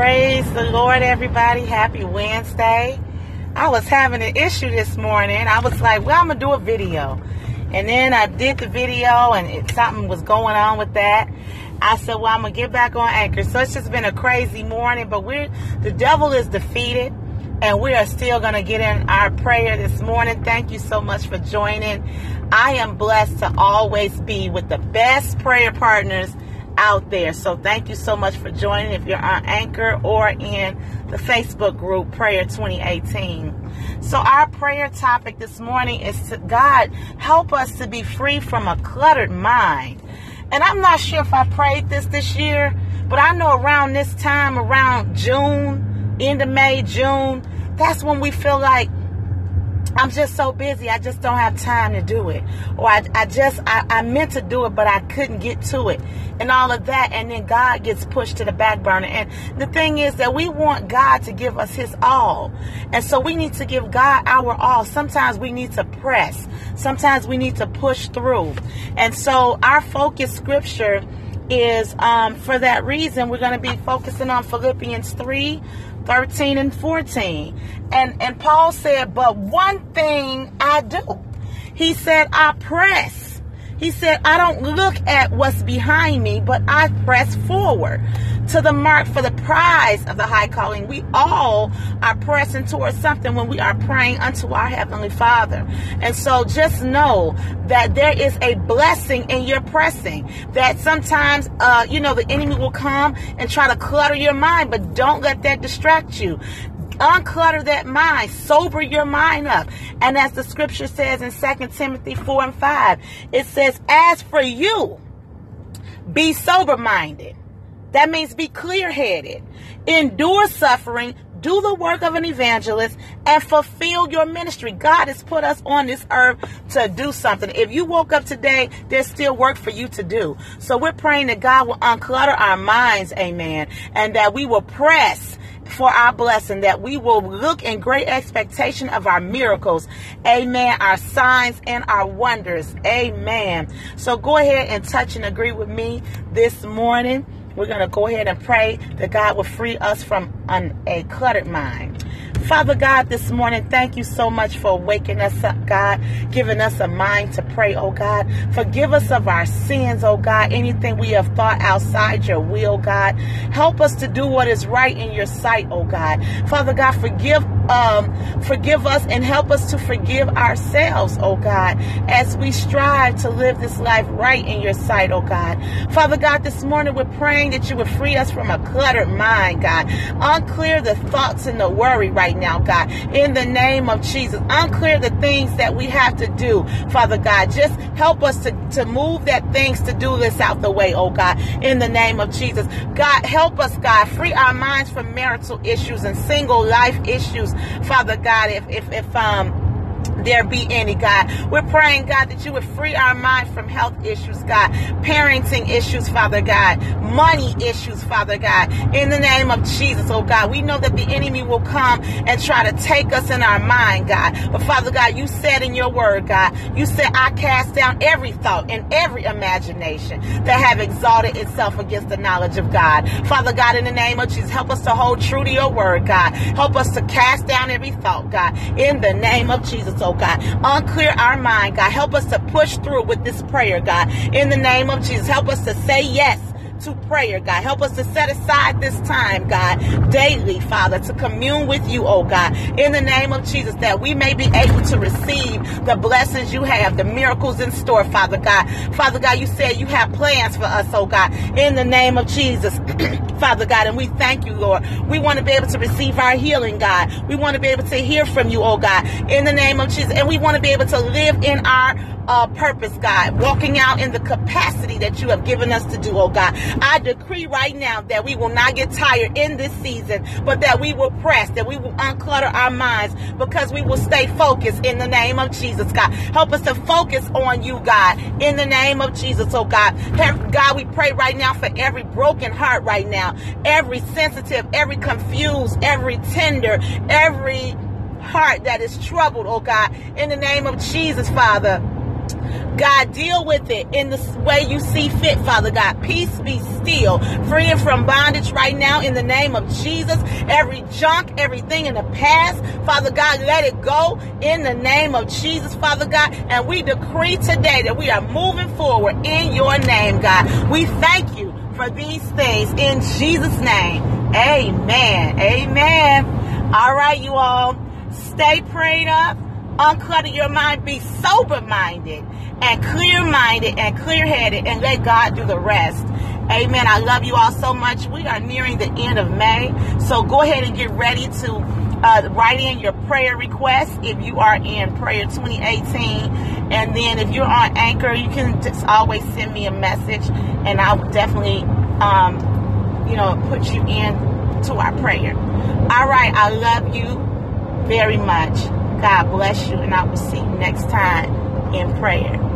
Praise the Lord, everybody. Happy Wednesday. I was having an issue this morning. I was like, well, I'm going to do a video. And then I did the video and it, something was going on with that. I said, well, I'm going to get back on Anchor. So it's just been a crazy morning, but we're, the devil is defeated and we are still going to get in our prayer this morning. Thank you so much for joining. I am blessed to always be with the best prayer partners out there. So thank you so much for joining if you're on Anchor or in the Facebook group Prayer 2018. So our prayer topic this morning is to God help us to be free from a cluttered mind. And I'm not sure if I prayed this this year, but I know around this time, around June, end of May, June, that's when we feel like I'm just so busy. I just don't have time to do it. Or I, I just, I, I meant to do it, but I couldn't get to it. And all of that. And then God gets pushed to the back burner. And the thing is that we want God to give us his all. And so we need to give God our all. Sometimes we need to press. Sometimes we need to push through. And so our focus scripture is um, for that reason, we're going to be focusing on Philippians 3 13 and 14. And, and Paul said, But one thing I do. He said, I press. He said, I don't look at what's behind me, but I press forward to the mark for the prize of the high calling. We all are pressing towards something when we are praying unto our Heavenly Father. And so just know that there is a blessing in your pressing. That sometimes, uh, you know, the enemy will come and try to clutter your mind, but don't let that distract you unclutter that mind, sober your mind up. And as the scripture says in 2 Timothy 4 and 5, it says, As for you, be sober minded. That means be clear headed. Endure suffering. Do the work of an evangelist and fulfill your ministry. God has put us on this earth to do something. If you woke up today, there's still work for you to do. So we're praying that God will unclutter our minds, amen, and that we will press for our blessing, that we will look in great expectation of our miracles. Amen. Our signs and our wonders. Amen. So go ahead and touch and agree with me this morning. We're going to go ahead and pray that God will free us from an, a cluttered mind. Father God, this morning, thank you so much for waking us up, God, giving us a mind to pray, oh God. Forgive us of our sins, oh God, anything we have thought outside your will, God. Help us to do what is right in your sight, oh God. Father God, forgive um, forgive us and help us to forgive ourselves, oh God, as we strive to live this life right in your sight, oh God. Father God, this morning we're praying that you would free us from a cluttered mind, God. Unclear the thoughts and the worry right now, God. In the name of Jesus, unclear the things that we have to do, Father God. Just help us to, to move that things to do list out the way, oh God. In the name of Jesus, God, help us, God. Free our minds from marital issues and single life issues, Father God. If if if um there be any, God. We're praying, God, that you would free our mind from health issues, God, parenting issues, Father God, money issues, Father God. In the name of Jesus, oh God, we know that the enemy will come and try to take us in our mind, God. But Father God, you said in your word, God, you said, I cast down every thought and every imagination that have exalted itself against the knowledge of God. Father God, in the name of Jesus, help us to hold true to your word, God. Help us to cast down every thought, God, in the name of Jesus, oh God. Unclear our mind, God. Help us to push through with this prayer, God. In the name of Jesus, help us to say yes to prayer, God. Help us to set aside this time, God, daily, Father, to commune with you, oh God, in the name of Jesus, that we may be able to receive the blessings you have, the miracles in store, Father God. Father God, you said you have plans for us, oh God, in the name of Jesus, Father God, and we thank you, Lord. We want to be able to receive our healing, God. We want to be able to hear from you, oh God, in the name of Jesus, and we want to be able to live in our uh, purpose, God, walking out in the capacity that you have given us to do, oh God. I decree right now that we will not get tired in this season, but that we will press, that we will unclutter our minds because we will stay focused in the name of Jesus, God. Help us to focus on you, God, in the name of Jesus, oh God. God, we pray right now for every broken heart right now, every sensitive, every confused, every tender, every heart that is troubled, oh God, in the name of Jesus, Father. God, deal with it in the way you see fit, Father God. Peace be still. Freeing from bondage right now in the name of Jesus. Every junk, everything in the past, Father God, let it go in the name of Jesus, Father God. And we decree today that we are moving forward in your name, God. We thank you for these things in Jesus' name. Amen. Amen. All right, you all. Stay prayed up. Unclutter your mind. Be sober minded and clear minded and clear headed and let God do the rest. Amen. I love you all so much. We are nearing the end of May. So go ahead and get ready to uh, write in your prayer requests if you are in prayer 2018. And then if you're on Anchor, you can just always send me a message and I will definitely, um, you know, put you in to our prayer. All right. I love you very much. God bless you. And I will see you next time in prayer.